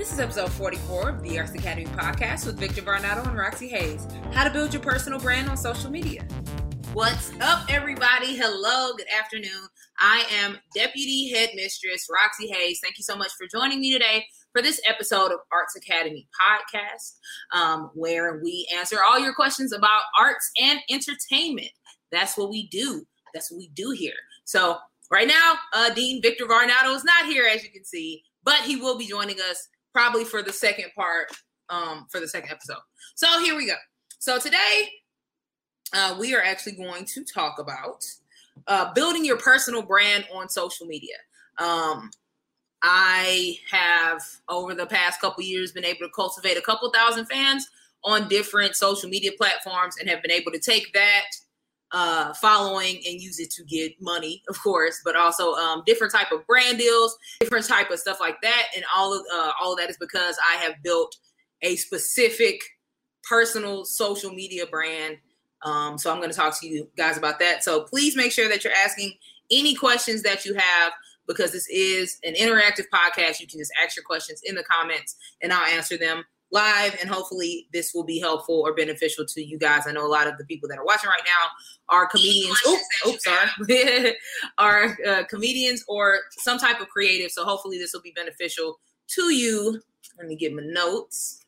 This is episode 44 of the Arts Academy podcast with Victor Varnado and Roxxy Haze. How to build your personal brand on social media. What's up, everybody? Hello, good afternoon. I am Deputy Headmistress Roxxy Haze. Thank you so much for joining me today for this episode of Arts Academy podcast, um, where we answer all your questions about arts and entertainment. That's what we do. That's what we do here. So, right now, uh, Dean Victor Varnado is not here, as you can see, but he will be joining us probably for the second part, um, for the second episode. So, here we go. So, today, uh, we are actually going to talk about uh, building your personal brand on social media. Um, I have over the past couple years been able to cultivate a couple thousand fans on different social media platforms and have been able to take that uh, following and use it to get money, of course, but also um, different type of brand deals, different type of stuff like that, and all of uh, all of that is because I have built a specific personal social media brand. Um, so I'm going to talk to you guys about that. So please make sure that you're asking any questions that you have because this is an interactive podcast. You can just ask your questions in the comments and I'll answer them live. And hopefully, this will be helpful or beneficial to you guys. I know a lot of the people that are watching right now are comedians. Oops, oops sorry. are uh, comedians or some type of creative. So hopefully, this will be beneficial to you. Let me get my notes.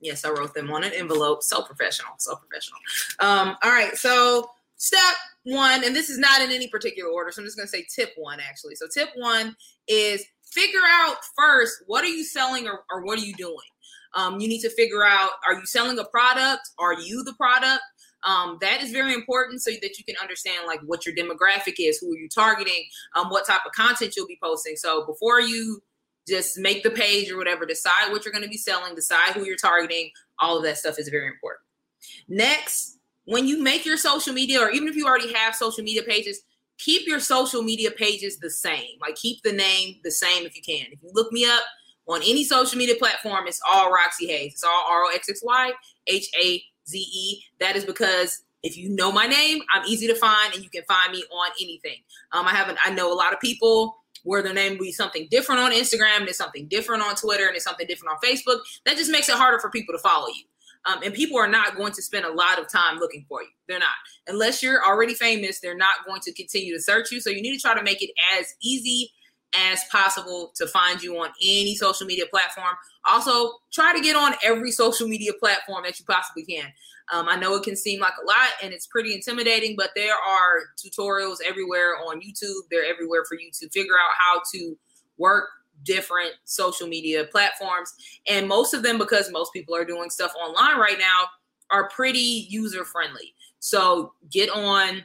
Yes, I wrote them on an envelope. So professional, so professional. Um, all right, so step one, and this is not in any particular order, so I'm just going to say tip one actually. So, tip one is figure out first what are you selling or, or what are you doing. Um, you need to figure out are you selling a product? Are you the product? Um, that is very important so that you can understand like what your demographic is, who are you targeting, um, what type of content you'll be posting. So before you just make the page or whatever, decide what you're going to be selling, decide who you're targeting. All of that stuff is very important. Next, when you make your social media, or even if you already have social media pages, keep your social media pages the same. Like keep the name the same if you can. If you look me up on any social media platform, it's all Roxxy Haze. It's all R O X X Y H A Z E. That is because if you know my name, I'm easy to find and you can find me on anything. Um, I haven't, I know a lot of people where their name will be something different on Instagram, and it's something different on Twitter, and it's something different on Facebook. That just makes it harder for people to follow you. Um, and people are not going to spend a lot of time looking for you. They're not. Unless you're already famous, they're not going to continue to search you. So you need to try to make it as easy as possible to find you on any social media platform. Also, try to get on every social media platform that you possibly can. Um, I know it can seem like a lot and it's pretty intimidating, but there are tutorials everywhere on YouTube. They're everywhere for you to figure out how to work different social media platforms. And most of them, because most people are doing stuff online right now, are pretty user friendly. So get on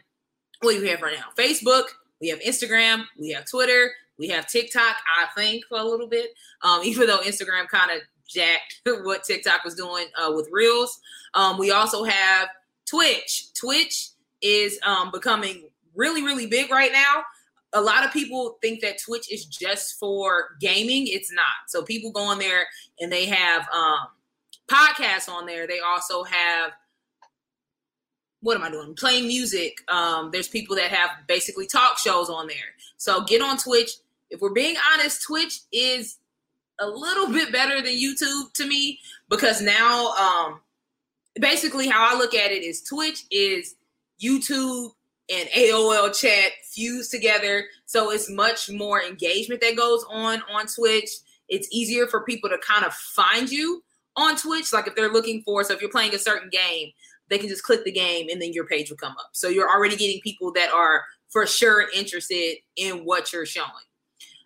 what we have right now? Facebook, we have Instagram, we have Twitter, we have TikTok, I think, for a little bit. Um, even though Instagram kind of jacked what TikTok was doing uh, with Reels. Um, we also have Twitch. Twitch is um, becoming really, really big right now a lot of people think that Twitch is just for gaming. It's not. So people go on there and they have um, podcasts on there. They also have what am I doing? Playing music. Um, there's people that have basically talk shows on there. So get on Twitch. If we're being honest, Twitch is a little bit better than YouTube to me because now, um, basically, how I look at it is Twitch is YouTube and AOL chat fused together. So it's much more engagement that goes on on Twitch. It's easier for people to kind of find you on Twitch. Like if they're looking for, so if you're playing a certain game, they can just click the game and then your page will come up. So you're already getting people that are for sure interested in what you're showing.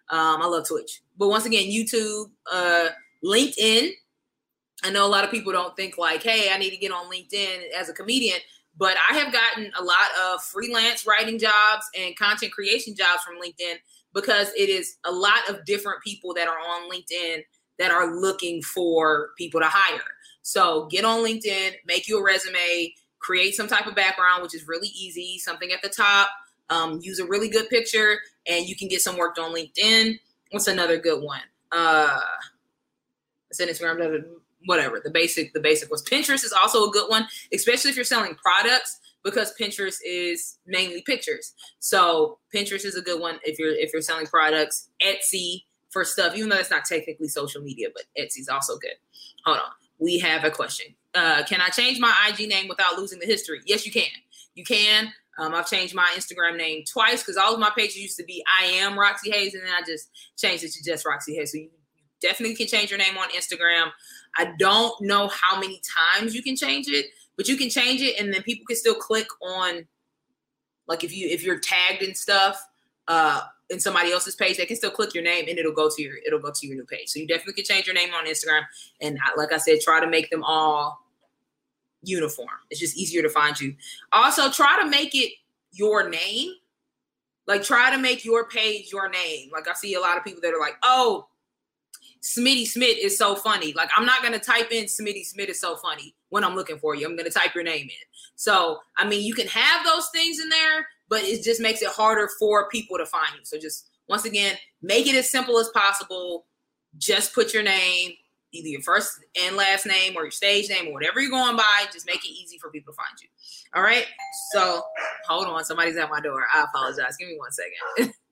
Um, I love Twitch. But once again, YouTube, uh, LinkedIn. I know a lot of people don't think like, hey, I need to get on LinkedIn as a comedian. But I have gotten a lot of freelance writing jobs and content creation jobs from LinkedIn because it is a lot of different people that are on LinkedIn that are looking for people to hire. So get on LinkedIn, make you a resume, create some type of background, which is really easy, something at the top, um, use a really good picture, and you can get some work on LinkedIn. What's another good one? Uh, Instagram, whatever. The basic, the basic was Pinterest is also a good one, especially if you're selling products because Pinterest is mainly pictures. So Pinterest is a good one if you're if you're selling products. Etsy for stuff, even though it's not technically social media, but Etsy's also good. Hold on. We have a question. Uh, can I change my IG name without losing the history? Yes, you can. You can. Um, I've changed my Instagram name twice because all of my pages used to be I am Roxxy Haze, and then I just changed it to just Roxxy Haze. So you definitely can change your name on Instagram. I don't know how many times you can change it, but you can change it, and then people can still click on, like if you if you're tagged and stuff, uh, in somebody else's page, they can still click your name and it'll go to your it'll go to your new page. So you definitely can change your name on Instagram, and like I said, try to make them all uniform. It's just easier to find you. Also, try to make it your name. Like try to make your page your name. Like I see a lot of people that are like, oh, Smitty Smith is so funny. Like I'm not gonna type in Smitty Smith is so funny when I'm looking for you. I'm gonna type your name in. So I mean, you can have those things in there, but it just makes it harder for people to find you. So just once again, make it as simple as possible. Just put your name, either your first and last name or your stage name or whatever you're going by. Just make it easy for people to find you. All right. So hold on, somebody's at my door. I apologize. Give me one second.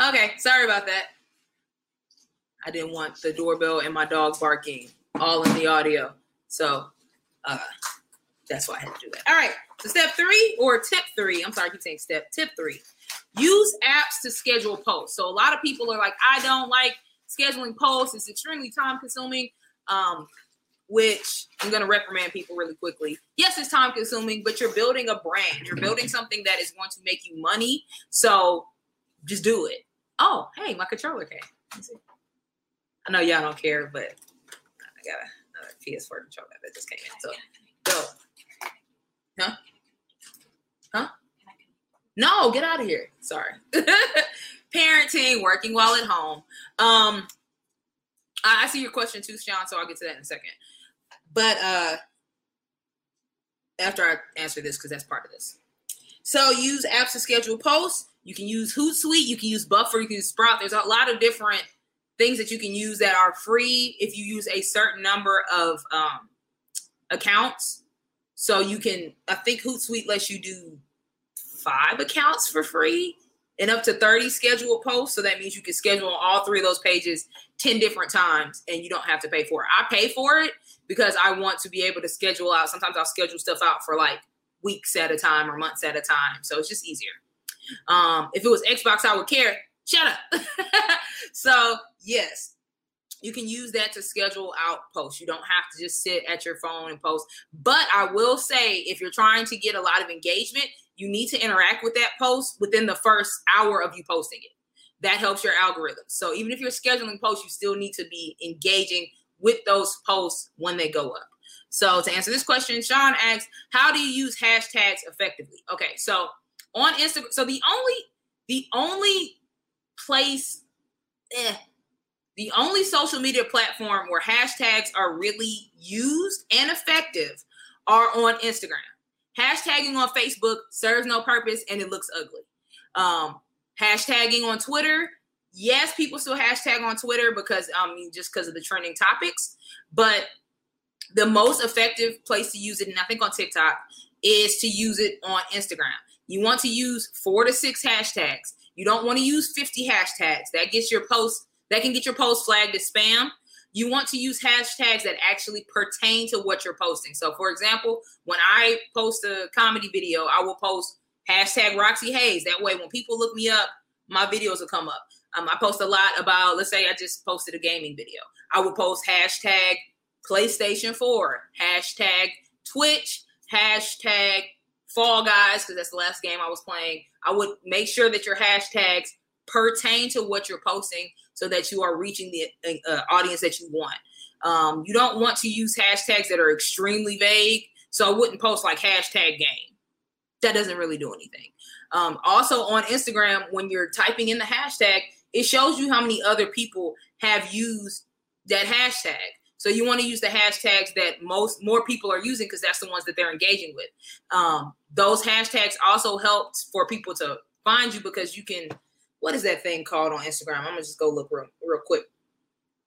Okay, sorry about that. I didn't want the doorbell and my dog barking all in the audio. So uh, that's why I had to do that. All right. So step three or tip three. I'm sorry, I keep saying step. Tip three. Use apps to schedule posts. So a lot of people are like, I don't like scheduling posts. It's extremely time consuming. Um, which I'm going to reprimand people really quickly. Yes, it's time consuming, but you're building a brand. You're building something that is going to make you money. So just do it. Oh, hey, my controller came. I know y'all don't care, but I got another PS4 controller that just came in. So go. Huh? Huh? No, get out of here. Sorry. Parenting, working while at home. Um, I, I see your question too, Sean, so I'll get to that in a second. But uh after I answer this, because that's part of this. So use apps to schedule posts. You can use Hootsuite, you can use Buffer, you can use Sprout. There's a lot of different things that you can use that are free if you use a certain number of um, accounts. So you can, I think Hootsuite lets you do five accounts for free and up to 30 scheduled posts. So that means you can schedule all three of those pages 10 different times and you don't have to pay for it. I pay for it because I want to be able to schedule out. Sometimes I'll schedule stuff out for like weeks at a time or months at a time. So it's just easier. Um, if it was Xbox, I would care. Shut up. so yes, you can use that to schedule out posts. You don't have to just sit at your phone and post. But I will say, if you're trying to get a lot of engagement, you need to interact with that post within the first hour of you posting it. That helps your algorithm. So even if you're scheduling posts, you still need to be engaging with those posts when they go up. So to answer this question, Sean asks, how do you use hashtags effectively? Okay, so on Instagram. So the only the only place, eh, the only social media platform where hashtags are really used and effective are on Instagram. Hashtagging on Facebook serves no purpose and it looks ugly. Um, hashtagging on Twitter, yes, people still hashtag on Twitter because um just because of the trending topics, but the most effective place to use it, and I think on TikTok, is to use it on Instagram. You want to use four to six hashtags. You don't want to use 50 hashtags. That gets your post, that can get your post flagged as spam. You want to use hashtags that actually pertain to what you're posting. So, for example, when I post a comedy video, I will post hashtag Roxxy Haze. That way, when people look me up, my videos will come up. Um, I post a lot about, let's say I just posted a gaming video. I will post hashtag PlayStation 4, hashtag Twitch, hashtag Fall Guys, because that's the last game I was playing. I would make sure that your hashtags pertain to what you're posting so that you are reaching the uh, audience that you want. Um, you don't want to use hashtags that are extremely vague. So I wouldn't post like hashtag game. That doesn't really do anything. Um, also on Instagram, when you're typing in the hashtag, it shows you how many other people have used that hashtag. So you want to use the hashtags that most more people are using because that's the ones that they're engaging with. Um, those hashtags also help for people to find you because you can. What is that thing called on Instagram? I'm gonna just go look real, real quick.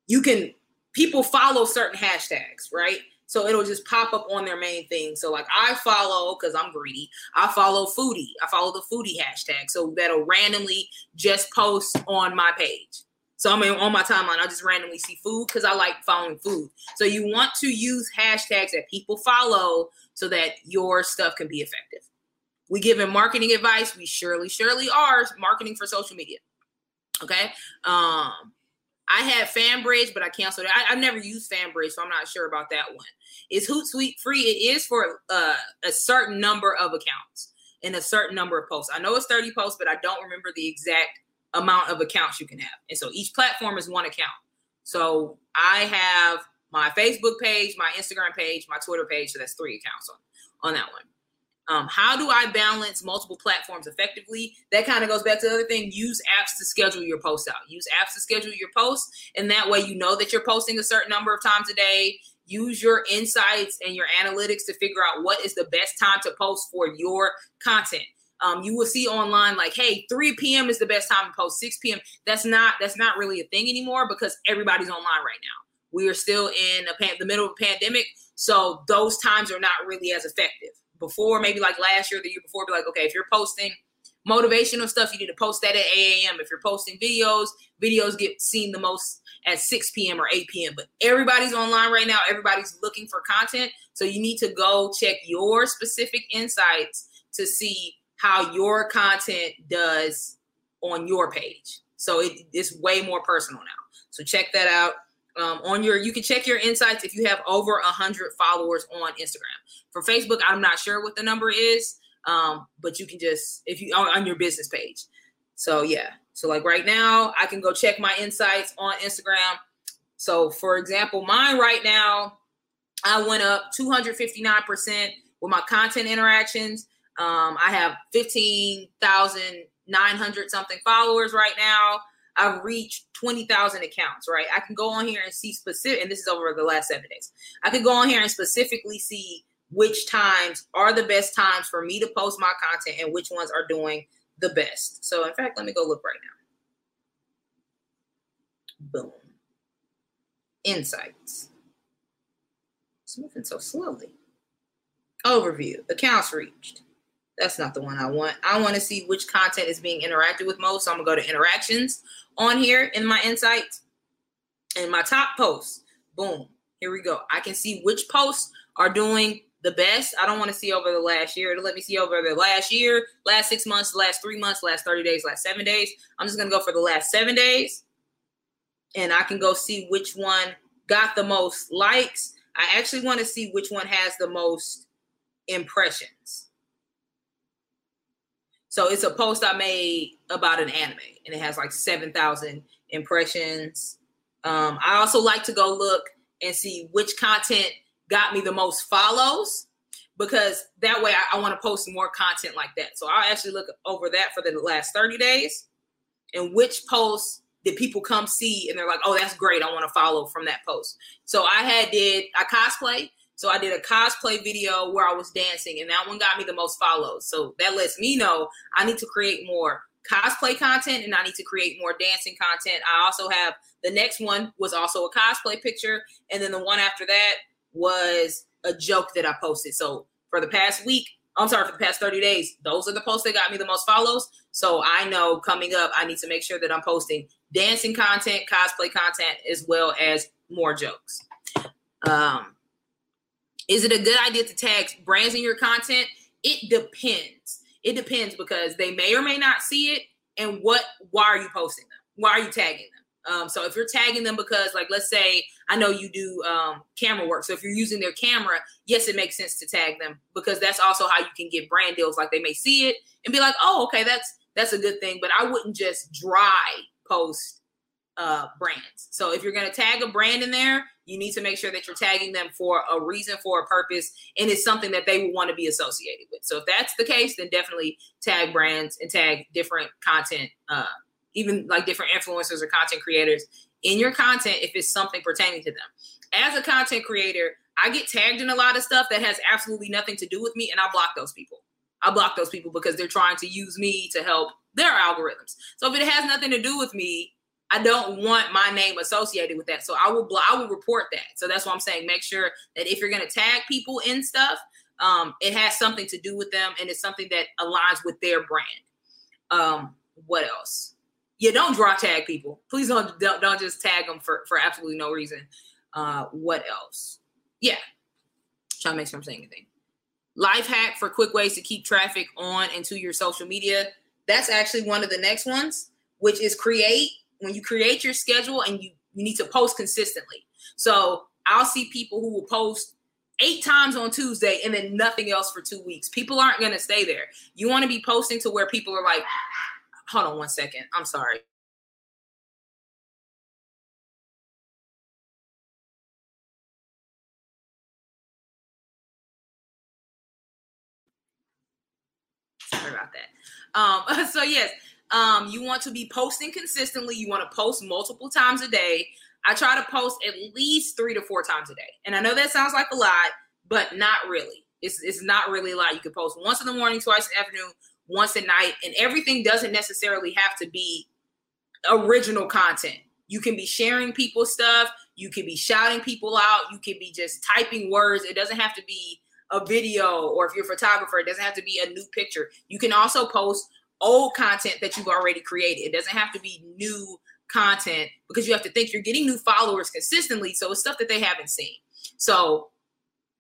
You can people follow certain hashtags, right? So it'll just pop up on their main thing. So like I follow because I'm greedy. I follow foodie. I follow the foodie hashtag. So that'll randomly just post on my page. So I mean on my timeline, I just randomly see food because I like following food. So you want to use hashtags that people follow so that your stuff can be effective. We giving marketing advice. We surely, surely are marketing for social media. Okay. Um, I had FanBridge, but I canceled it. I, have never used FanBridge, so I'm not sure about that one. Is Hootsuite free? It is for uh, a certain number of accounts and a certain number of posts. I know it's 30 posts, but I don't remember the exact amount of accounts you can have. And so each platform is one account. So I have my Facebook page, my Instagram page, my Twitter page. So that's three accounts on, on that one. Um, how do I balance multiple platforms effectively? That kind of goes back to the other thing. Use apps to schedule your posts out. Use apps to schedule your posts, and that way you know that you're posting a certain number of times a day. Use your insights and your analytics to figure out what is the best time to post for your content. Um, you will see online like, hey, 3 p.m. is the best time to post. 6 p.m. That's not that's not really a thing anymore because everybody's online right now. We are still in pan- the middle of a pandemic, so those times are not really as effective before, maybe like last year, the year before, be like, okay, if you're posting motivational stuff, you need to post that at 8 a.m. If you're posting videos, videos get seen the most at 6 p.m. or 8 p.m. But everybody's online right now. Everybody's looking for content. So you need to go check your specific insights to see how your content does on your page. So it, it's way more personal now. So check that out. Um, on your you can check your insights if you have over a hundred followers on instagram. For facebook i'm not sure what the number is um, but you can just if you on, on your business page. So yeah. So like right now i can go check my insights on instagram. So for example mine right now i went up 259% with my content interactions um, i have 15900 something followers right now I've reached 20,000 accounts, right? I can go on here and see specific, and this is over the last seven days. I can go on here and specifically see which times are the best times for me to post my content and which ones are doing the best. So, in fact, let me go look right now. Boom. Insights. It's moving so slowly. Overview. Accounts reached. That's not the one I want. I want to see which content is being interacted with most. So I'm gonna go to interactions on here in my insights and my top posts. Boom. Here we go. I can see which posts are doing the best. I don't want to see over the last year. It'll let me see over the last year, last six months, last three months, last 30 days, last seven days. I'm just going to go for the last seven days. And I can go see which one got the most likes. I actually want to see which one has the most impressions. So it's a post I made about an anime, and it has like seven thousand impressions. Um, I also like to go look and see which content got me the most follows because that way I, I want to post more content like that. So I'll actually look over that for the last 30 days and which posts did people come see and they're like, oh, that's great. I want to follow from that post. So I had did I cosplay so I did a cosplay video where I was dancing, and that one got me the most follows. So that lets me know I need to create more cosplay content and I need to create more dancing content. I also have the next one was also a cosplay picture, and then the one after that was a joke that I posted. So for the past week, I'm sorry, for the past 30 days, those are the posts that got me the most follows. So I know coming up, I need to make sure that I'm posting dancing content, cosplay content, as well as more jokes. Um, is it a good idea to tag brands in your content? It depends. It depends because they may or may not see it. And what? Why are you posting them? Why are you tagging them? Um, so if you're tagging them because, like, let's say I know you do um, camera work. So if you're using their camera, yes, it makes sense to tag them because that's also how you can get brand deals. Like they may see it and be like, oh, okay, that's that's a good thing. But I wouldn't just dry post uh, brands. So if you're going to tag a brand in there, you need to make sure that you're tagging them for a reason, for a purpose, and it's something that they would want to be associated with. So if that's the case, then definitely tag brands and tag different content, uh, even like different influencers or content creators in your content if it's something pertaining to them. As a content creator, I get tagged in a lot of stuff that has absolutely nothing to do with me, and I block those people. I block those people because they're trying to use me to help their algorithms. So if it has nothing to do with me, I don't want my name associated with that. So I will I will report that. So that's why I'm saying make sure that if you're going to tag people in stuff, um, it has something to do with them and it's something that aligns with their brand. Um, what else? Yeah, don't draw tag people. Please don't don't, don't just tag them for for absolutely no reason. Uh, what else? Yeah, trying to make sure I'm saying anything. Life hack for quick ways to keep traffic on into your social media. That's actually one of the next ones, which is create when you create your schedule and you, you need to post consistently. So I'll see people who will post eight times on Tuesday and then nothing else for two weeks. People aren't going to stay there. You want to be posting to where people are like, hold on one second. I'm sorry. Sorry about that. Um, so yes, um, you want to be posting consistently. You want to post multiple times a day. I try to post at least three to four times a day. And I know that sounds like a lot, but not really. It's, it's not really a lot. You can post once in the morning, twice in the afternoon, once at night, and everything doesn't necessarily have to be original content. You can be sharing people's stuff. You can be shouting people out. You can be just typing words. It doesn't have to be a video, or if you're a photographer, it doesn't have to be a new picture. You can also post old content that you've already created. It doesn't have to be new content because you have to think you're getting new followers consistently. So it's stuff that they haven't seen. So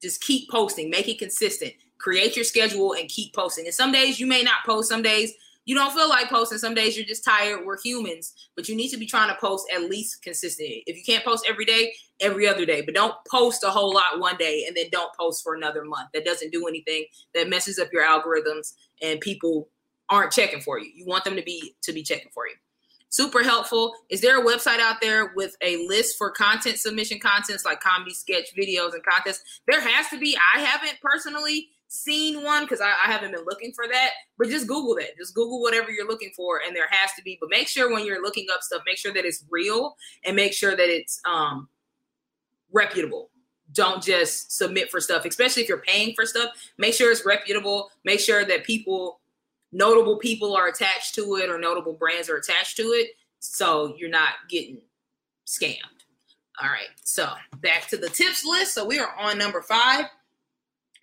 just keep posting, make it consistent, create your schedule and keep posting. And some days you may not post, some days you don't feel like posting, some days you're just tired. We're humans, but you need to be trying to post at least consistently. If you can't post every day, every other day, but don't post a whole lot one day and then don't post for another month. That doesn't do anything. That messes up your algorithms and people aren't checking for you. You want them to be to be checking for you. Super helpful. Is there a website out there with a list for content submission contents like comedy, sketch, videos, and contests? There has to be. I haven't personally seen one because I, I, haven't been looking for that. But just Google that. Just Google whatever you're looking for, and there has to be. But make sure when you're looking up stuff, make sure that it's real and make sure that it's um reputable. Don't just submit for stuff, especially if you're paying for stuff. Make sure it's reputable. Make sure that people notable people are attached to it or notable brands are attached to it. So you're not getting scammed. All right. So back to the tips list. So we are on number five.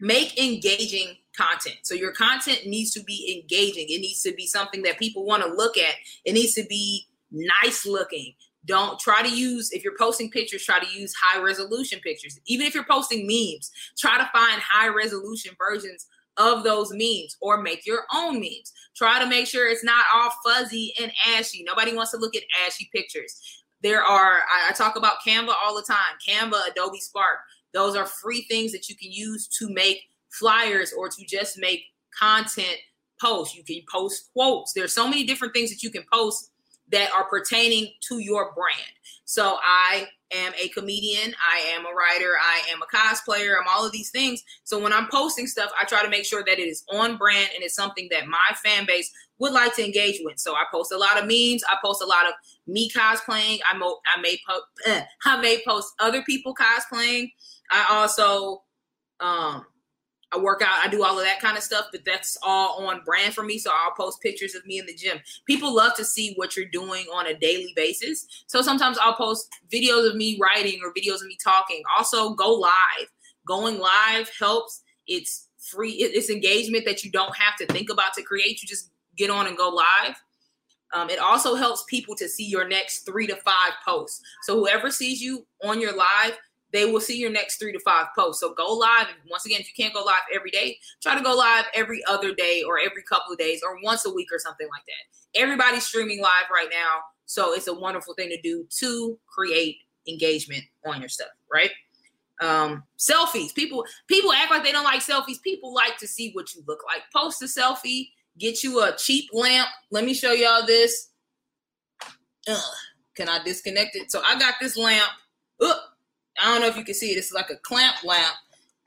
Make engaging content. So your content needs to be engaging. It needs to be something that people want to look at. It needs to be nice looking. Don't try to use, if you're posting pictures, try to use high resolution pictures. Even if you're posting memes, try to find high resolution versions of those memes or make your own memes. Try to make sure it's not all fuzzy and ashy. Nobody wants to look at ashy pictures. There are, I, I talk about Canva all the time Canva, Adobe Spark. Those are free things that you can use to make flyers or to just make content posts. You can post quotes. There's so many different things that you can post that are pertaining to your brand. So I am a comedian, I am a writer, I am a cosplayer, I'm all of these things. So when I'm posting stuff, I try to make sure that it is on brand and it's something that my fan base would like to engage with. So I post a lot of memes, I post a lot of me cosplaying, I, mo- I may po- I may post other people cosplaying. I also um I work out, I do all of that kind of stuff, but that's all on brand for me. So I'll post pictures of me in the gym. People love to see what you're doing on a daily basis. So sometimes I'll post videos of me writing or videos of me talking. Also, go live. Going live helps. It's free, it's engagement that you don't have to think about to create. You just get on and go live. Um, it also helps people to see your next three to five posts. So whoever sees you on your live, they will see your next three to five posts. So go live. once again, if you can't go live every day, try to go live every other day or every couple of days or once a week or something like that. Everybody's streaming live right now. So it's a wonderful thing to do to create engagement on your stuff, right? Um, selfies. People people act like they don't like selfies. People like to see what you look like. Post a selfie. Get you a cheap lamp. Let me show y'all this. Ugh. Can I disconnect it? So I got this lamp. Ugh. I don't know if you can see it. It's like a clamp lamp.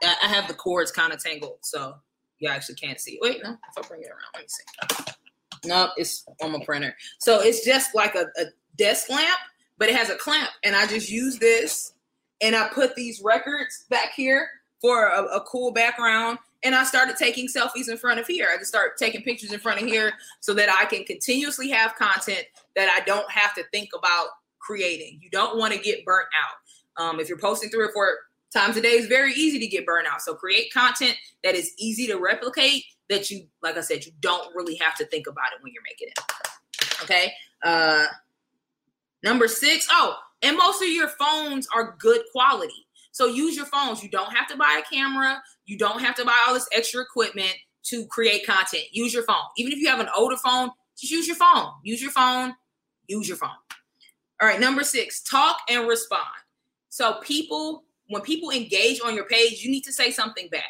I have the cords kind of tangled, so you actually can't see. Wait, no. If I bring it around, let me see. No, it's on my printer. So it's just like a, a desk lamp, but it has a clamp, and I just use this, and I put these records back here for a, a cool background. And I started taking selfies in front of here. I just start taking pictures in front of here so that I can continuously have content that I don't have to think about creating. You don't want to get burnt out. Um, if you're posting three or four times a day, it's very easy to get burnout. So create content that is easy to replicate that you, like I said, you don't really have to think about it when you're making it. Okay. Uh, number six. Oh, and most of your phones are good quality. So use your phones. You don't have to buy a camera. You don't have to buy all this extra equipment to create content. Use your phone. Even if you have an older phone, just use your phone. Use your phone. Use your phone. All right, number six, talk and respond. So people, when people engage on your page, you need to say something back.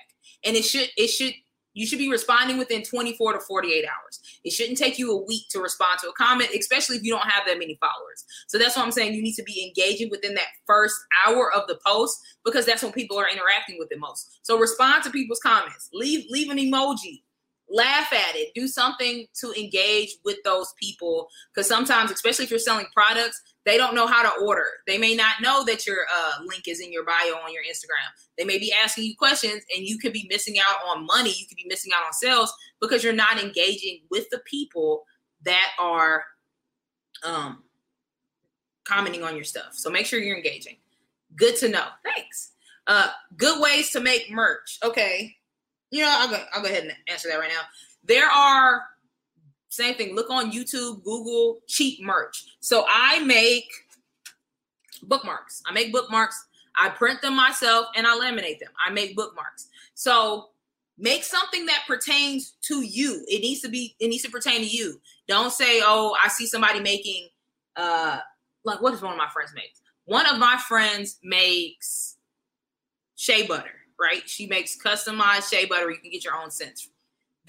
And it should, it should you should be responding within 24 to 48 hours. It shouldn't take you a week to respond to a comment, especially if you don't have that many followers. So that's what I'm saying. You need to be engaging within that first hour of the post because that's when people are interacting with it most. So respond to people's comments. Leave leave an emoji. Laugh at it. Do something to engage with those people because sometimes, especially if you're selling products, they don't know how to order. They may not know that your uh, link is in your bio on your Instagram. They may be asking you questions and you could be missing out on money. You could be missing out on sales because you're not engaging with the people that are um, commenting on your stuff. So make sure you're engaging. Good to know. Thanks. Uh, good ways to make merch. Okay. You know, I'll go, I'll go ahead and answer that right now. There are same thing. Look on YouTube, Google cheap merch. So I make bookmarks. I make bookmarks. I print them myself and I laminate them. I make bookmarks. So make something that pertains to you. It needs to be, it needs to pertain to you. Don't say, oh, I see somebody making uh like what does one of my friends make? One of my friends makes shea butter, right? She makes customized shea butter. You can get your own scents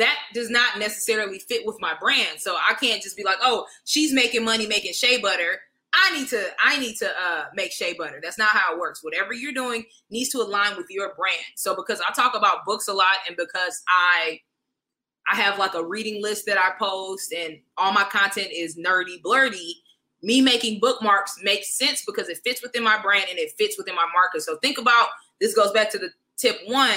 that does not necessarily fit with my brand. So I can't just be like, oh, she's making money making shea butter. I need to I need to uh, make shea butter. That's not how it works. Whatever you're doing needs to align with your brand. So because I talk about books a lot and because I I have like a reading list that I post and all my content is nerdy blurdy, me making bookmarks makes sense because it fits within my brand and it fits within my market. So think about this goes back to the tip 1,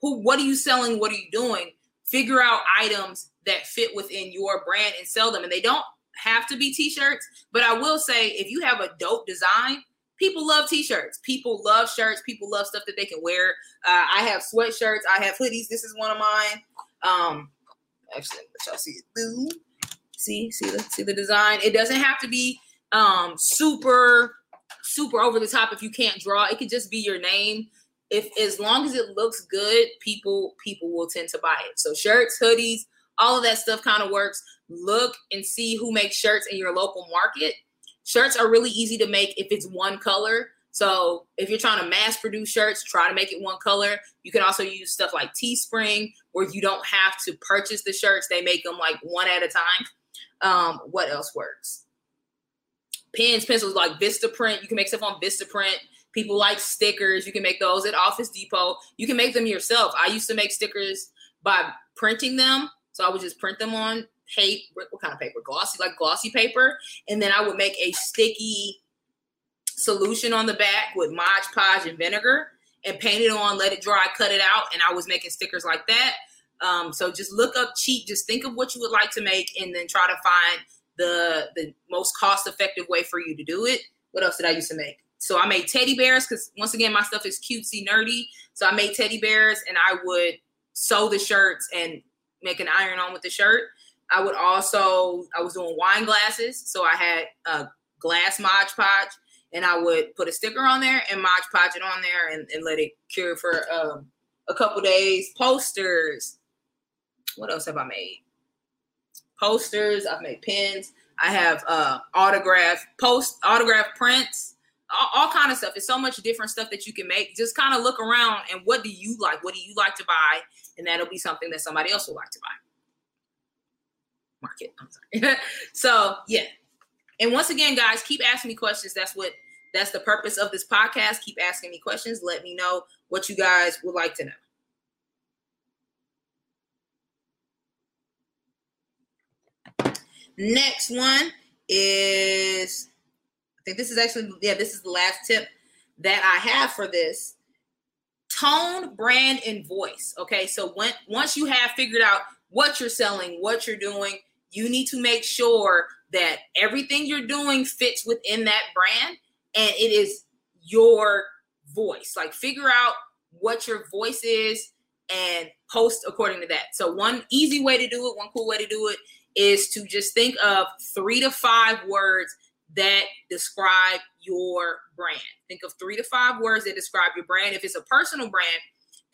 who what are you selling? What are you doing? figure out items that fit within your brand and sell them. And they don't have to be t-shirts, but I will say if you have a dope design, people love t-shirts. People love shirts. People love stuff that they can wear. Uh, I have sweatshirts. I have hoodies. This is one of mine. Um, actually, let y'all see it. Boom. See, see the see the design. It doesn't have to be um super super over the top if you can't draw. It could just be your name if as long as it looks good, people people will tend to buy it. So shirts, hoodies, all of that stuff kind of works. Look and see who makes shirts in your local market. Shirts are really easy to make if it's one color. So if you're trying to mass produce shirts, try to make it one color. You can also use stuff like Teespring, where you don't have to purchase the shirts. They make them like one at a time. Um, what else works? Pens, pencils like Vistaprint. You can make stuff on Vistaprint. People like stickers. You can make those at Office Depot. You can make them yourself. I used to make stickers by printing them. So I would just print them on paper. What kind of paper? Glossy, like glossy paper. And then I would make a sticky solution on the back with Mod Podge and vinegar and paint it on, let it dry, cut it out. And I was making stickers like that. Um, so just look up cheap. Just think of what you would like to make and then try to find the the most cost effective way for you to do it. What else did I used to make? So I made teddy bears because once again, my stuff is cutesy, nerdy. So I made teddy bears and I would sew the shirts and make an iron on with the shirt. I would also, I was doing wine glasses. So I had a glass Mod Podge and I would put a sticker on there and Mod Podge it on there and, and let it cure for um, a couple days. Posters. What else have I made? Posters. I've made pins. I have uh, autograph post, autograph prints, all, all kind of stuff. It's so much different stuff that you can make. Just kind of look around and what do you like? What do you like to buy? And that'll be something that somebody else will like to buy. Market. I'm sorry. so yeah. And once again, guys, keep asking me questions. That's what that's the purpose of this podcast. Keep asking me questions. Let me know what you guys would like to know. Next one is, think this is actually, yeah, this is the last tip that I have for this. Tone, brand, and voice. Okay, so when once you have figured out what you're selling, what you're doing, you need to make sure that everything you're doing fits within that brand and it is your voice. Like figure out what your voice is and post according to that. So one easy way to do it, one cool way to do it is to just think of three to five words that describe your brand. Think of three to five words that describe your brand. If it's a personal brand,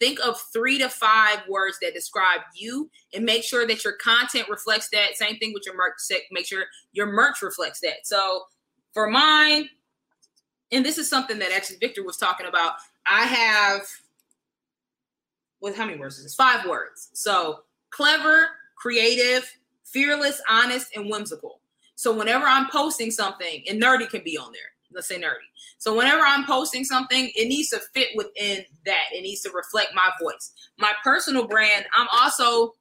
think of three to five words that describe you and make sure that your content reflects that. Same thing with your merch. Make sure your merch reflects that. So for mine, and this is something that actually Victor was talking about, I have, with how many words is this? Five words. So clever, creative, fearless, honest, and whimsical. So whenever I'm posting something, and nerdy can be on there. Let's say nerdy. So whenever I'm posting something, it needs to fit within that. It needs to reflect my voice. My personal brand, I'm also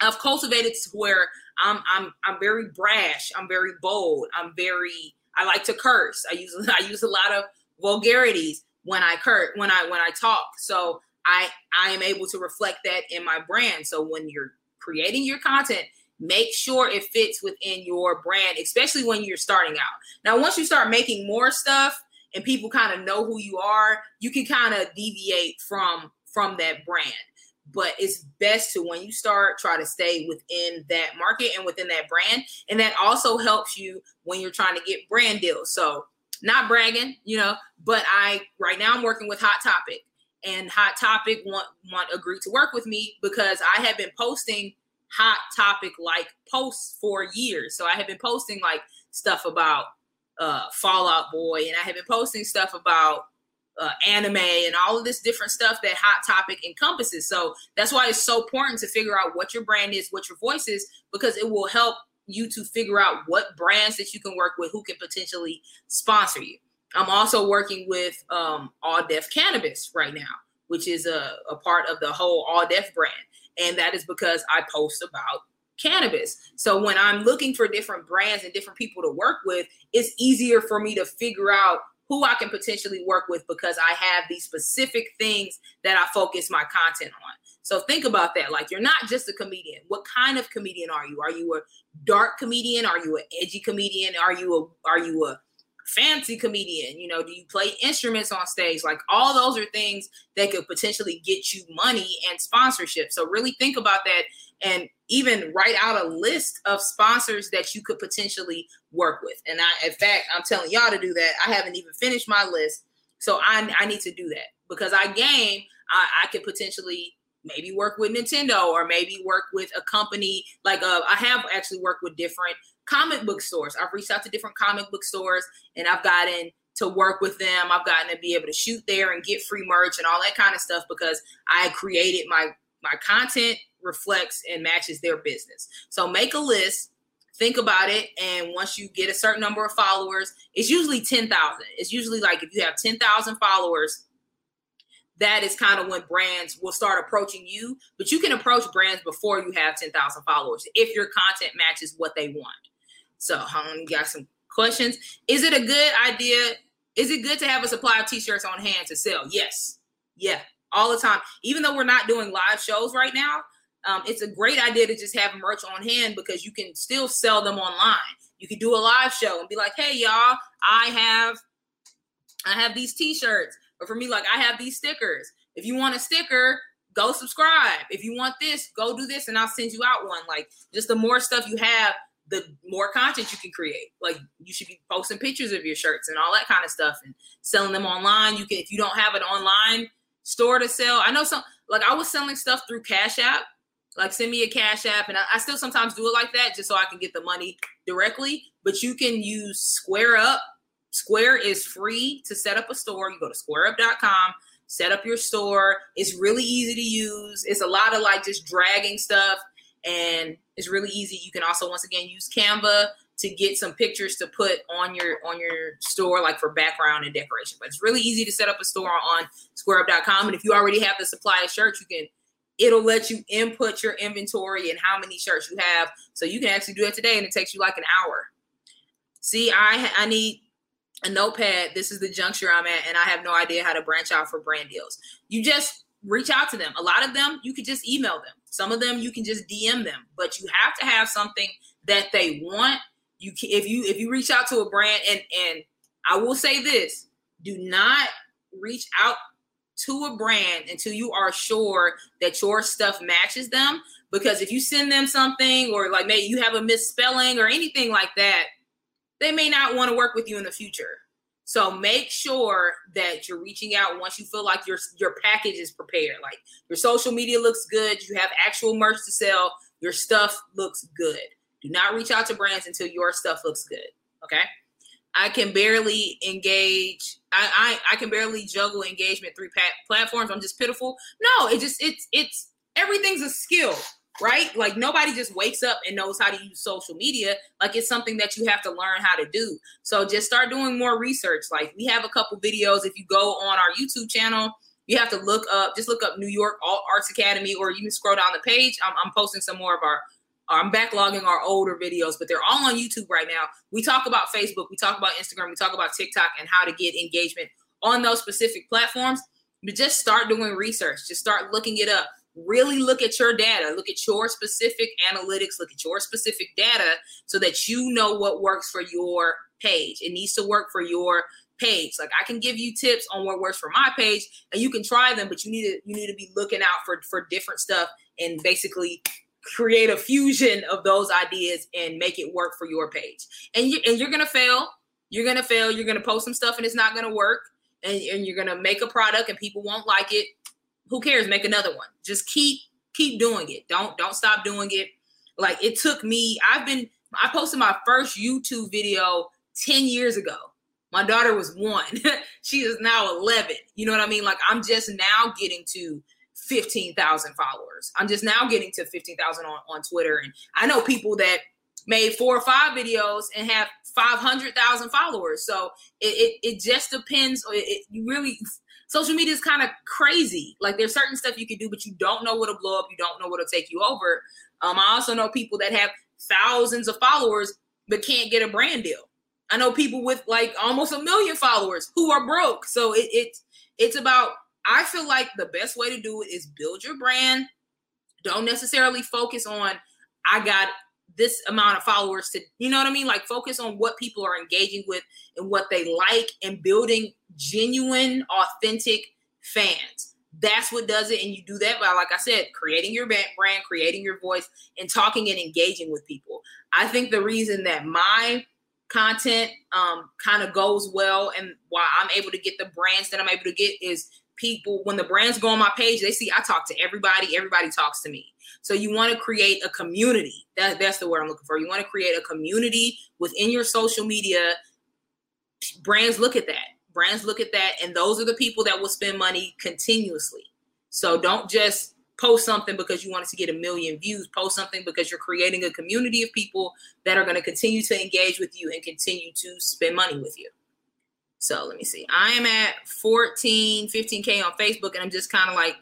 I've cultivated to where I'm I'm I'm very brash, I'm very bold, I'm very I like to curse. I use I use a lot of vulgarities when I curse when I when I talk. So I I am able to reflect that in my brand. So when you're creating your content, make sure it fits within your brand, especially when you're starting out. Now, once you start making more stuff and people kind of know who you are, you can kind of deviate from from that brand. But it's best to when you start try to stay within that market and within that brand, and that also helps you when you're trying to get brand deals. So, not bragging, you know, but I right now I'm working with Hot Topic, and Hot Topic want want agree to work with me because I have been posting hot topic like posts for years. So I have been posting like stuff about uh Fall Out Boy and I have been posting stuff about uh, anime and all of this different stuff that hot topic encompasses. So that's why it's so important to figure out what your brand is what your voice is because it will help you to figure out what brands that you can work with who can potentially sponsor you. I'm also working with um, all deaf cannabis right now which is a, a part of the whole all deaf brand and that is because I post about cannabis. So when I'm looking for different brands and different people to work with, it's easier for me to figure out who I can potentially work with because I have these specific things that I focus my content on. So think about that. Like you're not just a comedian. What kind of comedian are you? Are you a dark comedian? Are you an edgy comedian? Are you a are you a fancy comedian? You know, do you play instruments on stage? Like all those are things that could potentially get you money and sponsorship. So really think about that and even write out a list of sponsors that you could potentially work with. And I, in fact, I'm telling y'all to do that. I haven't even finished my list. So I, I need to do that because I game, I, I could potentially maybe work with Nintendo or maybe work with a company like uh, I have actually worked with different comic book stores. I've reached out to different comic book stores and I've gotten to work with them. I've gotten to be able to shoot there and get free merch and all that kind of stuff because I created my my content reflects and matches their business. So make a list, think about it, and once you get a certain number of followers, it's usually 10,000. It's usually like if you have 10,000 followers, that is kind of when brands will start approaching you. But you can approach brands before you have 10,000 followers if your content matches what they want. So, um, got some questions. Is it a good idea? Is it good to have a supply of t-shirts on hand to sell? Yes. Yeah, all the time. Even though we're not doing live shows right now, um, it's a great idea to just have merch on hand because you can still sell them online. You can do a live show and be like, "Hey, y'all, I have, I have these t-shirts." Or for me, like I have these stickers. If you want a sticker, go subscribe. If you want this, go do this, and I'll send you out one. Like just the more stuff you have, the more content you can create. Like you should be posting pictures of your shirts and all that kind of stuff and selling them online. You can if you don't have an online store to sell. I know some like I was selling stuff through Cash App like send me a cash app and I, I, still sometimes do it like that just so i can get the money directly but you can use square up square is free to set up a store you go to squareup.com set up your store it's really easy to use it's a lot of like just dragging stuff and it's really easy you can also once again use canva to get some pictures to put on your on your store like for background and decoration but it's really easy to set up a store on squareup.com and if you already have the supply of shirts you can it'll let you input your inventory and how many shirts you have. So you can actually do that today and it takes you like an hour. See, I I need a notepad. This is the juncture I'm at, and I have no idea how to branch out for brand deals. You just reach out to them. A lot of them you could just email them. Some of them you can just DM them, but you have to have something that they want. You can, if you if you reach out to a brand and and I will say this, do not reach out to a brand until you are sure that your stuff matches them. Because if you send them something or like maybe you have a misspelling or anything like that, they may not want to work with you in the future. So make sure that you're reaching out once you feel like your your package is prepared. Like your social media looks good, you have actual merch to sell, your stuff looks good. Do not reach out to brands until your stuff looks good. Okay. I can barely engage. I, I, I can barely juggle engagement three pat- platforms. I'm just pitiful. No, it just it's it's everything's a skill, right? Like nobody just wakes up and knows how to use social media. Like it's something that you have to learn how to do. So just start doing more research. Like we have a couple videos. If you go on our YouTube channel, you have to look up. Just look up New York Arts Academy, or you can scroll down the page. I'm, I'm posting some more of our I'm backlogging our older videos, but they're all on YouTube right now. We talk about Facebook, we talk about Instagram, we talk about TikTok and how to get engagement on those specific platforms. But just start doing research, just start looking it up. Really look at your data, look at your specific analytics, look at your specific data so that you know what works for your page. It needs to work for your page. Like I can give you tips on what works for my page and you can try them, but you need to you need to be looking out for for different stuff and basically create a fusion of those ideas and make it work for your page. And you and you're gonna fail. You're gonna fail. You're gonna post some stuff and it's not gonna work. And, and you're gonna make a product and people won't like it. Who cares? Make another one. Just keep keep doing it. Don't don't stop doing it. Like it took me. I've been. I posted my first YouTube video ten years ago. My daughter was one. she is now 11. You know what I mean? Like I'm just now getting to 15,000 followers. I'm just now getting to 15,000 on, on Twitter. And I know people that made four or five videos and have 500,000 followers. So it, it, it just depends. It, it, you really, social media is kind of crazy. Like there's certain stuff you can do, but you don't know what'll blow up. You don't know what'll take you over. Um, I also know people that have thousands of followers, but can't get a brand deal. I know people with like almost a million followers who are broke. So it, it it's about I feel like the best way to do it is build your brand. Don't necessarily focus on, I got this amount of followers to, you know what I mean? Like focus on what people are engaging with and what they like and building genuine, authentic fans. That's what does it. And you do that by, like I said, creating your brand, creating your voice, and talking and engaging with people. I think the reason that my content um, kind of goes well and why I'm able to get the brands that I'm able to get is people when the brands go on my page they see i talk to everybody everybody talks to me. So you want to create a community that, that's the word i'm looking for. You want to create a community within your social media brands look at that brands look at that and those are the people that will spend money continuously. So don't just post something because you wanted to get a million views post something because you're creating a community of people that are going to continue to engage with you and continue to spend money with you so let me see. I am at 14, 15K on Facebook, and I'm just kind of like,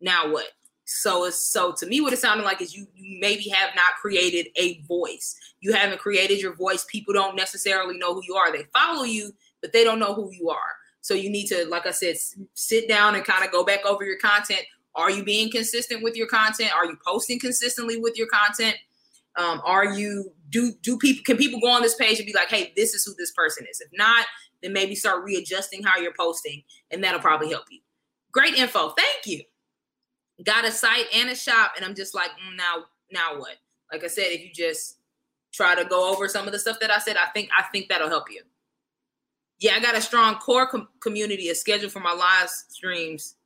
now what? So it's so to me, what it sounded like is you, you maybe have not created a voice. You haven't created your voice. People don't necessarily know who you are. They follow you, but they don't know who you are. So you need to, like I said, sit down and kind of go back over your content. Are you being consistent with your content? Are you posting consistently with your content? Um, are you do do people can people go on this page and be like, hey, this is who this person is? If not, then maybe start readjusting how you're posting, and that'll probably help you. Great info. Thank you. Got a site and a shop, and I'm just like, mm, now, now what? Like I said, if you just try to go over some of the stuff that I said, I think I think that'll help you. Yeah, I got a strong core com- community, a schedule for my live streams,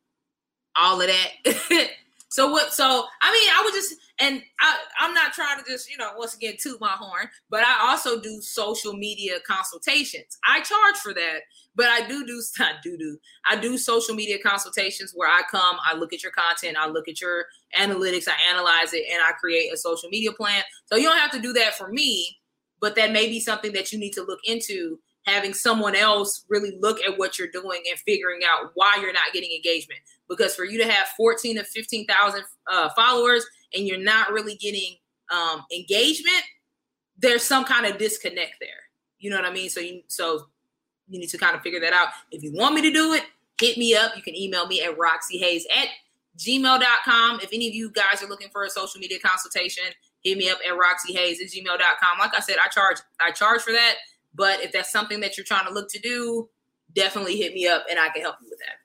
all of that. So what? So I mean, I would just, and I, I'm not trying to just, you know, once again toot my horn, but I also do social media consultations. I charge for that, but I do do, I do do, I do social media consultations where I come, I look at your content, I look at your analytics, I analyze it, and I create a social media plan. So you don't have to do that for me, but that may be something that you need to look into having someone else really look at what you're doing and figuring out why you're not getting engagement. Because for you to have 14 to 15,000 uh, followers and you're not really getting um, engagement, there's some kind of disconnect there. You know what I mean? So you so you need to kind of figure that out. If you want me to do it, hit me up. You can email me at roxxyhaze at gmail.com. If any of you guys are looking for a social media consultation, hit me up at roxxyhaze at gmail.com. Like I said, I charge I charge for that. But if that's something that you're trying to look to do, definitely hit me up and I can help you with that.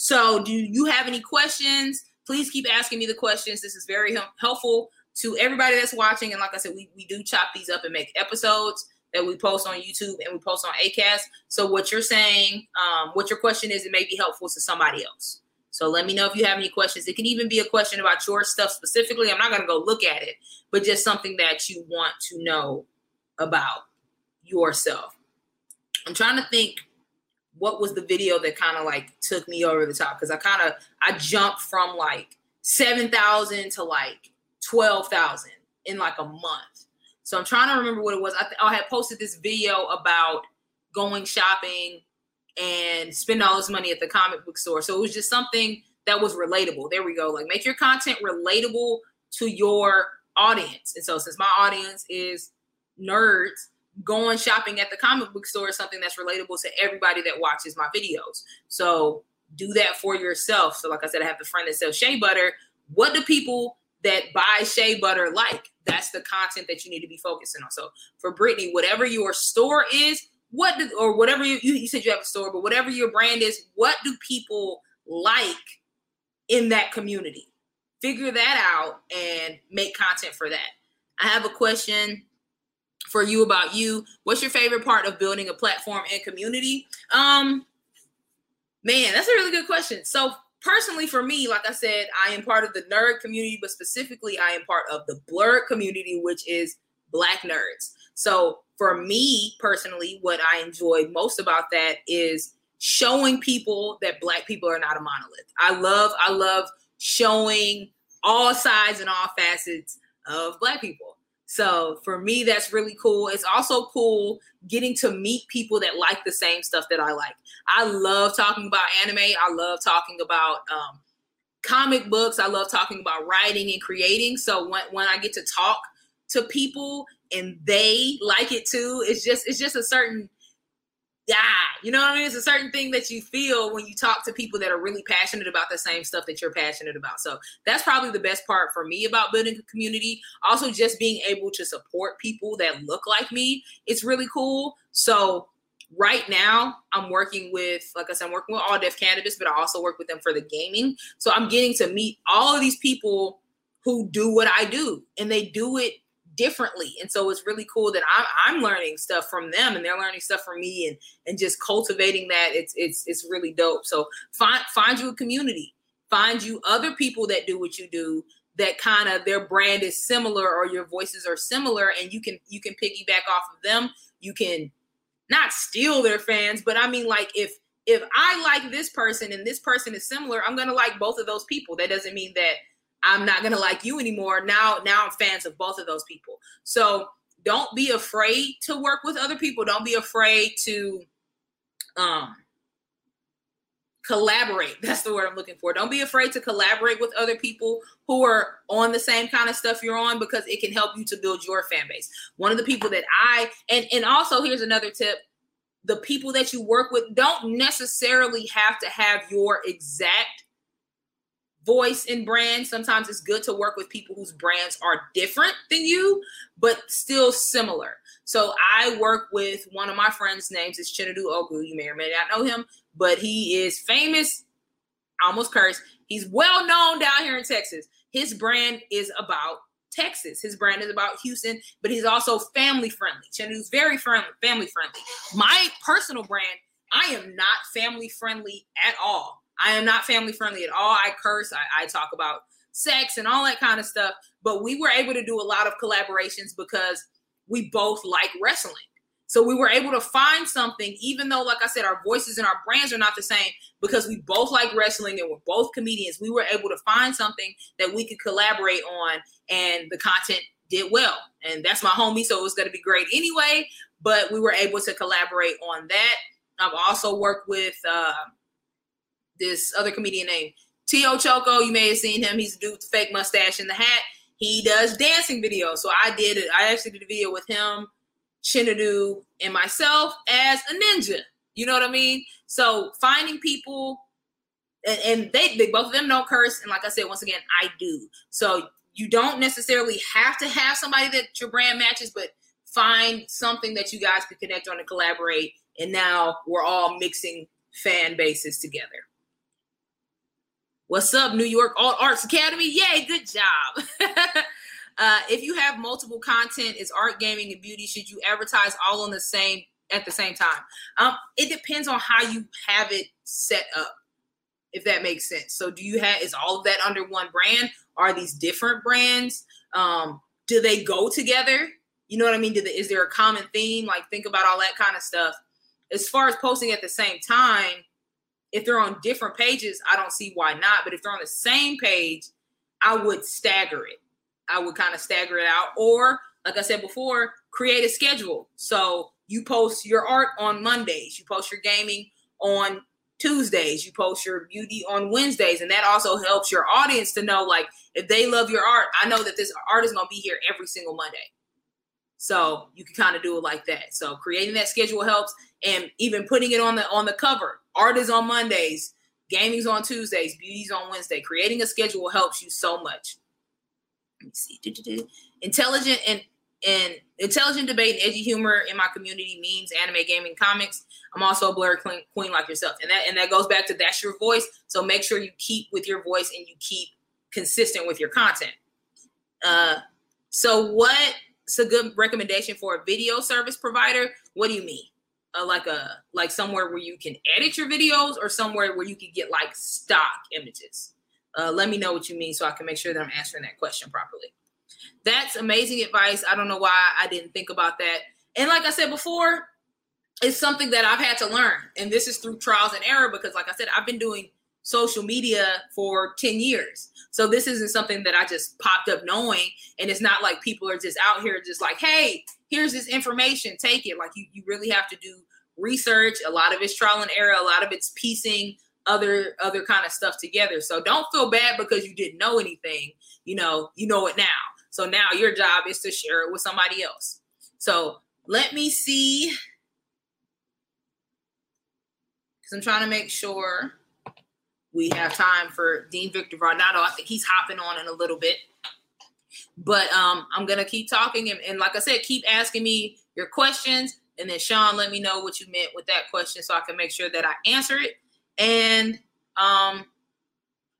So, do you have any questions? Please keep asking me the questions. This is very helpful to everybody that's watching. And like I said, we, we do chop these up and make episodes that we post on YouTube and we post on ACAST. So, what you're saying, um, what your question is, it may be helpful to somebody else. So, let me know if you have any questions. It can even be a question about your stuff specifically. I'm not going to go look at it, but just something that you want to know about yourself. I'm trying to think what was the video that kind of like took me over the top because I kind of I jumped from like 7,000 to like 12,000 in like a month. So I'm trying to remember what it was. I, th- I had posted this video about going shopping and spend all this money at the comic book store. So it was just something that was relatable. There we go. Like make your content relatable to your audience. And so since my audience is nerds, going shopping at the comic book store is something that's relatable to everybody that watches my videos. So do that for yourself. So, like I said, I have a friend that sells shea butter. What do people that buy shea butter like? That's the content that you need to be focusing on. So, for Brittany, whatever your store is, what do, or whatever you, you said you have a store, but whatever your brand is, what do people like in that community? Figure that out and make content for that. I have a question for you about you. What's your favorite part of building a platform and community? Um, man, that's a really good question. So personally for me, like I said, I am part of the nerd community, but specifically I am part of the blerd community, which is black nerds. So for me personally, what I enjoy most about that is showing people that black people are not a monolith. I love, I love showing all sides and all facets of black people. So for me, that's really cool. It's also cool getting to meet people that like the same stuff that I like. I love talking about anime. I love talking about um, comic books. I love talking about writing and creating. So when, when I get to talk to people and they like it too, it's just it's just a certain yeah, you know what I mean? It's a certain thing that you feel when you talk to people that are really passionate about the same stuff that you're passionate about. So that's probably the best part for me about building a community. Also, just being able to support people that look like me, it's really cool. So right now i'm working with like i said i'm working with All Def cannabis but i also work with them for the gaming so i'm getting to meet all of these people who do what i do and they do it differently. And so it's really cool that I'm, I'm learning stuff from them and they're learning stuff from me and, and just cultivating that. It's, it's, it's really dope. So find, find you a community, find you other people that do what you do that kind of their brand is similar or your voices are similar and you can, you can piggyback off of them. You can not steal their fans, but I mean, like if, if I like this person and this person is similar, I'm going to like both of those people. That doesn't mean that I'm not gonna like you anymore. Now, now I'm fans of both of those people. So don't be afraid to work with other people. Don't be afraid to um collaborate. That's the word I'm looking for. Don't be afraid to collaborate with other people who are on the same kind of stuff you're on because it can help you to build your fan base. One of the people that I and and also here's another tip. The people that you work with don't necessarily have to have your exact voice and brand. Sometimes it's good to work with people whose brands are different than you, but still similar. So I work with one of my friends' names is Chinedu Ogu. You may or may not know him, but he is famous, almost cursed. He's well known down here in Texas. His brand is about Texas. His brand is about Houston, but he's also family friendly. Chinedu's very friendly, family friendly. My personal brand, I am not family friendly at all. I am not family friendly at all. I curse. I, I talk about sex and all that kind of stuff. But we were able to do a lot of collaborations because we both like wrestling. So we were able to find something, even though, like I said, our voices and our brands are not the same, because we both like wrestling and we're both comedians. We were able to find something that we could collaborate on, and the content did well. And that's my homie, so it was going to be great anyway. But we were able to collaborate on that. I've also worked with uh, this other comedian named Tio Choco. You may have seen him. He's a dude with the fake mustache and the hat. He does dancing videos. So I did it. I actually did a video with him Chinedu, and myself as a ninja. You know what I mean? So finding people, and, they, they both of them don't curse. And like I said, once again, I do. So you don't necessarily have to have somebody that your brand matches, but find something that you guys can connect on and collaborate. And now we're all mixing fan bases together. What's up, New York Alt Arts Academy? Yay, good job. Uh, if you have multiple content, is art, gaming, and beauty, should you advertise all on the same at the same time? Um, it depends on how you have it set up, if that makes sense. So, do you have is all of that under one brand? Are these different brands? Um, do they go together? You know what I mean? They, is there a common theme? Like, think about all that kind of stuff. As far as posting at the same time, if they're on different pages, I don't see why not. But if they're on the same page, I would stagger it I would kind of stagger it out. Or, like I said before, create a schedule. So you post your art on Mondays, you post your gaming on Tuesdays, you post your beauty on Wednesdays. And that also helps your audience to know, like, if they love your art, I know that this art is going to be here every single Monday. So you can kind of do it like that. So creating that schedule helps, and even putting it on the on the cover. Art is on Mondays, gaming's on Tuesdays, beauty's on Wednesday. Creating a schedule helps you so much let me see. Intelligent and and intelligent debate and edgy humor in my community means anime, gaming, comics. I'm also a blerd queen, queen like yourself, and that and that goes back to that's your voice. So make sure you keep with your voice and you keep consistent with your content. Uh, so what's a good recommendation for a video service provider? What do you mean? Uh, like a like somewhere where you can edit your videos, or somewhere where you can get like stock images? Uh, let me know what you mean so I can make sure that I'm answering that question properly. That's amazing advice. I don't know why I didn't think about that. And like I said before, it's something that I've had to learn. And this is through trials and error because, like I said, I've been doing social media for 10 years. So this isn't something that I just popped up knowing. And it's not like people are just out here just like, hey, here's this information, take it. Like you, you really have to do research. A lot of it's trial and error, a lot of it's piecing other other kind of stuff together. So don't feel bad because you didn't know anything. You know, you know it now. So now your job is to share it with somebody else. So let me see. Because I'm trying to make sure we have time for Dean Victor Varnado. I think he's hopping on in a little bit. But um, I'm gonna keep talking and, and like I said, keep asking me your questions. And then Sean, let me know what you meant with that question so I can make sure that I answer it and um,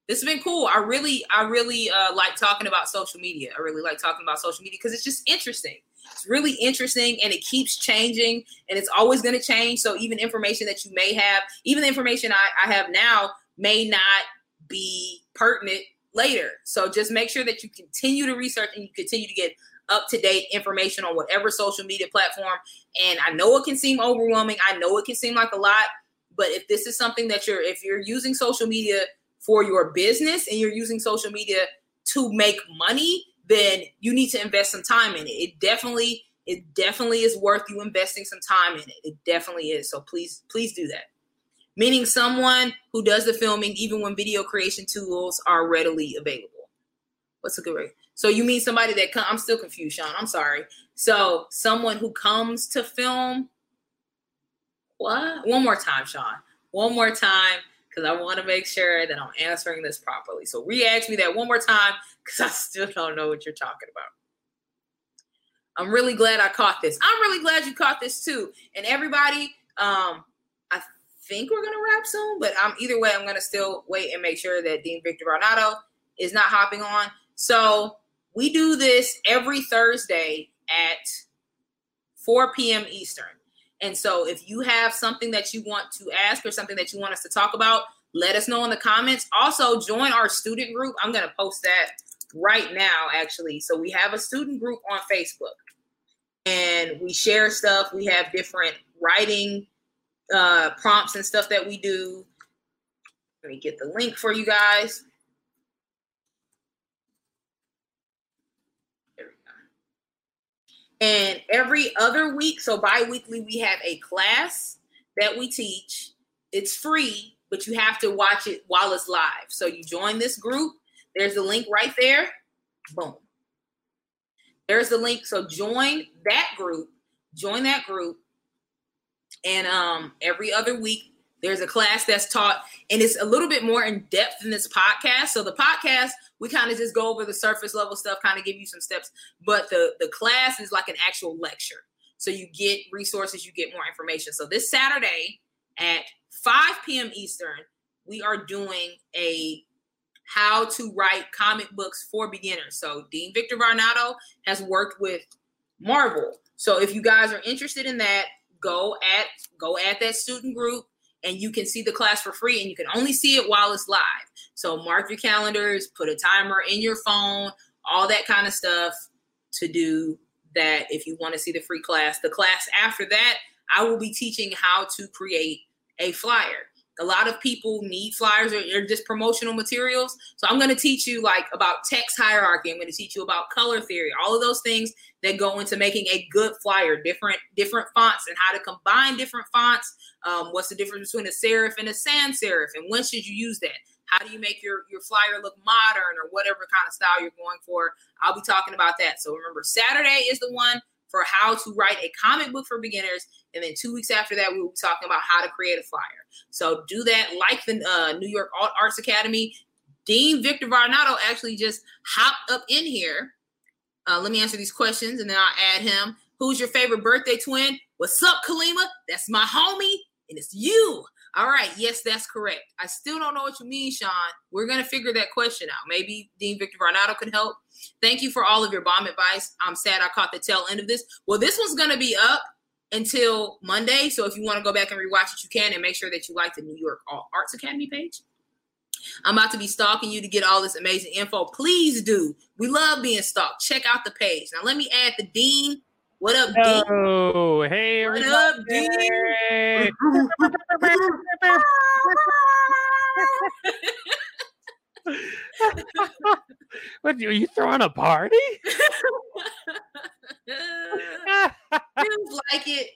this has been cool. I really, I really uh, like talking about social media. I really like talking about social media because it's just interesting. It's really interesting and it keeps changing and it's always going to change. So even information that you may have, even the information I, I have now may not be pertinent later. So just make sure that you continue to research and you continue to get up to date information on whatever social media platform. And I know it can seem overwhelming. I know it can seem like a lot, but if this is something that you're, if you're using social media for your business and you're using social media to make money, then you need to invest some time in it. It definitely, it definitely is worth you investing some time in it. It definitely is. So please, please do that. Meaning someone who does the filming even when video creation tools are readily available. What's a good way? So you mean somebody that come, I'm still confused, Sean. I'm sorry. So someone who comes to film what? One more time, Sean. One more time, because I want to make sure that I'm answering this properly. So re-ask me that one more time, because I still don't know what you're talking about. I'm really glad I caught this. I'm really glad you caught this too. And everybody, um, think we're gonna wrap soon, but I'm either way, I'm gonna still wait and make sure that Dean Victor Varnado is not hopping on. So we do this every Thursday at 4 p.m. Eastern. And so if you have something that you want to ask or something that you want us to talk about, let us know in the comments. Also, join our student group. I'm going to post that right now, actually. So we have a student group on Facebook and we share stuff. We have different writing uh, prompts and stuff that we do. Let me get the link for you guys. And every other week, so bi weekly, we have a class that we teach. It's free, but you have to watch it while it's live. So you join this group. There's the link right there. Boom. There's the link. So join that group. Join that group. And um, every other week, there's a class that's taught, and it's a little bit more in depth than this podcast. So the podcast, we kind of just go over the surface level stuff, kind of give you some steps. But the the class is like an actual lecture. So you get resources, you get more information. So this Saturday at 5 p.m. Eastern, we are doing a how to write comic books for beginners. So Dean Victor Varnado has worked with Marvel. So if you guys are interested in that, go at go at that student group and you can see the class for free and you can only see it while it's live. So mark your calendars, put a timer in your phone, all that kind of stuff to do that if you want to see the free class. The class after that, I will be teaching how to create a flyer. A lot of people need flyers or, or just promotional materials. So I'm going to teach you like about text hierarchy. I'm going to teach you about color theory, all of those things that go into making a good flyer, different different fonts and how to combine different fonts. Um, what's the difference between a serif and a sans serif, and when should you use that? How do you make your your flyer look modern or whatever kind of style you're going for? I'll be talking about that. So remember, Saturday is the one for how to write a comic book for beginners. And then two weeks after that, we will be talking about how to create a flyer. So do that like the uh, New York Arts Academy. Dean Victor Varnado actually just hopped up in here. Uh, let me answer these questions and then I'll add him. Who's your favorite birthday twin? What's up, Kalima? That's my homie, and it's you. All right, yes, that's correct. I still don't know what you mean, Sean. We're gonna figure that question out. Maybe Dean Victor Varnado can help. Thank you for all of your bomb advice. I'm sad I caught the tail end of this. Well, this one's gonna be up until Monday. So if you want to go back and rewatch it, you can, and make sure that you like the New York Arts Academy page. I'm about to be stalking you to get all this amazing info. Please do. We love being stalked. Check out the page. Now let me add the dean what up, Dean? Oh, hey, what up, Dean? what are you throwing a party? Feels like it.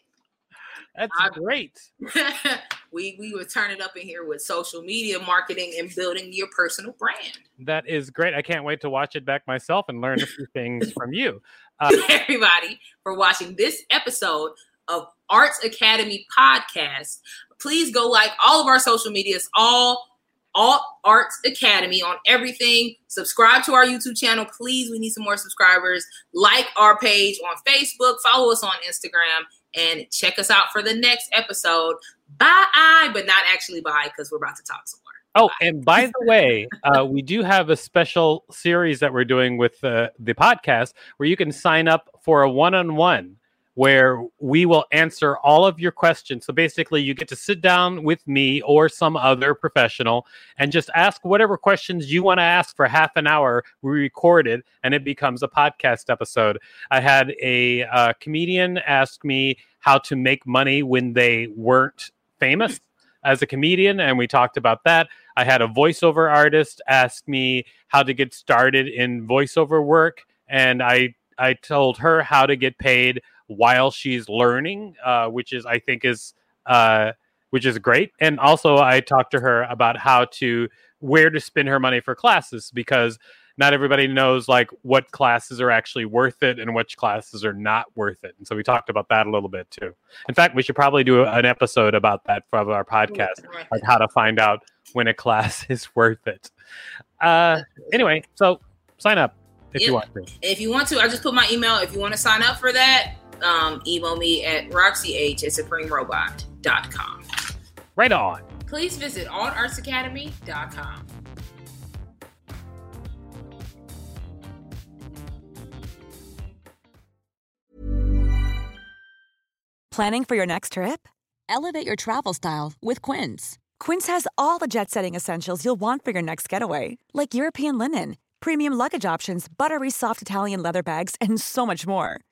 That's I, great. we we were turning up in here with social media marketing and building your personal brand. That is great. I can't wait to watch it back myself and learn a few things from you. Uh, everybody for watching this episode of Arts Academy podcast. Please go like all of our social medias, all all Arts Academy on everything. Subscribe to our YouTube channel, please. We need some more subscribers. Like our page on Facebook, follow us on Instagram, and check us out for the next episode. Bye, but not actually bye because we're about to talk some more. Oh, and by the way, uh, we do have a special series that we're doing with uh, the podcast where you can sign up for a one on one where we will answer all of your questions. So basically, you get to sit down with me or some other professional and just ask whatever questions you want to ask for half an hour. We record it and it becomes a podcast episode. I had a uh, comedian ask me how to make money when they weren't famous as a comedian, and we talked about that. I had a voiceover artist ask me how to get started in voiceover work, and I I told her how to get paid while she's learning, uh, which is I think is uh, which is great. And also, I talked to her about how to where to spend her money for classes because not everybody knows like what classes are actually worth it and which classes are not worth it. And so we talked about that a little bit too. In fact, we should probably do an episode about that from our podcast, like how to find out when a class is worth it. Uh, anyway, so sign up if you want to. If you want to, I just put my email. If you want to sign up for that, um, email me at roxyh at supremerobot.com. Right on. Please visit allartsacademy.com. Planning for your next trip? Elevate your travel style with Quince. Quince has all the jet setting essentials you'll want for your next getaway, like European linen, premium luggage options, buttery soft Italian leather bags, and so much more.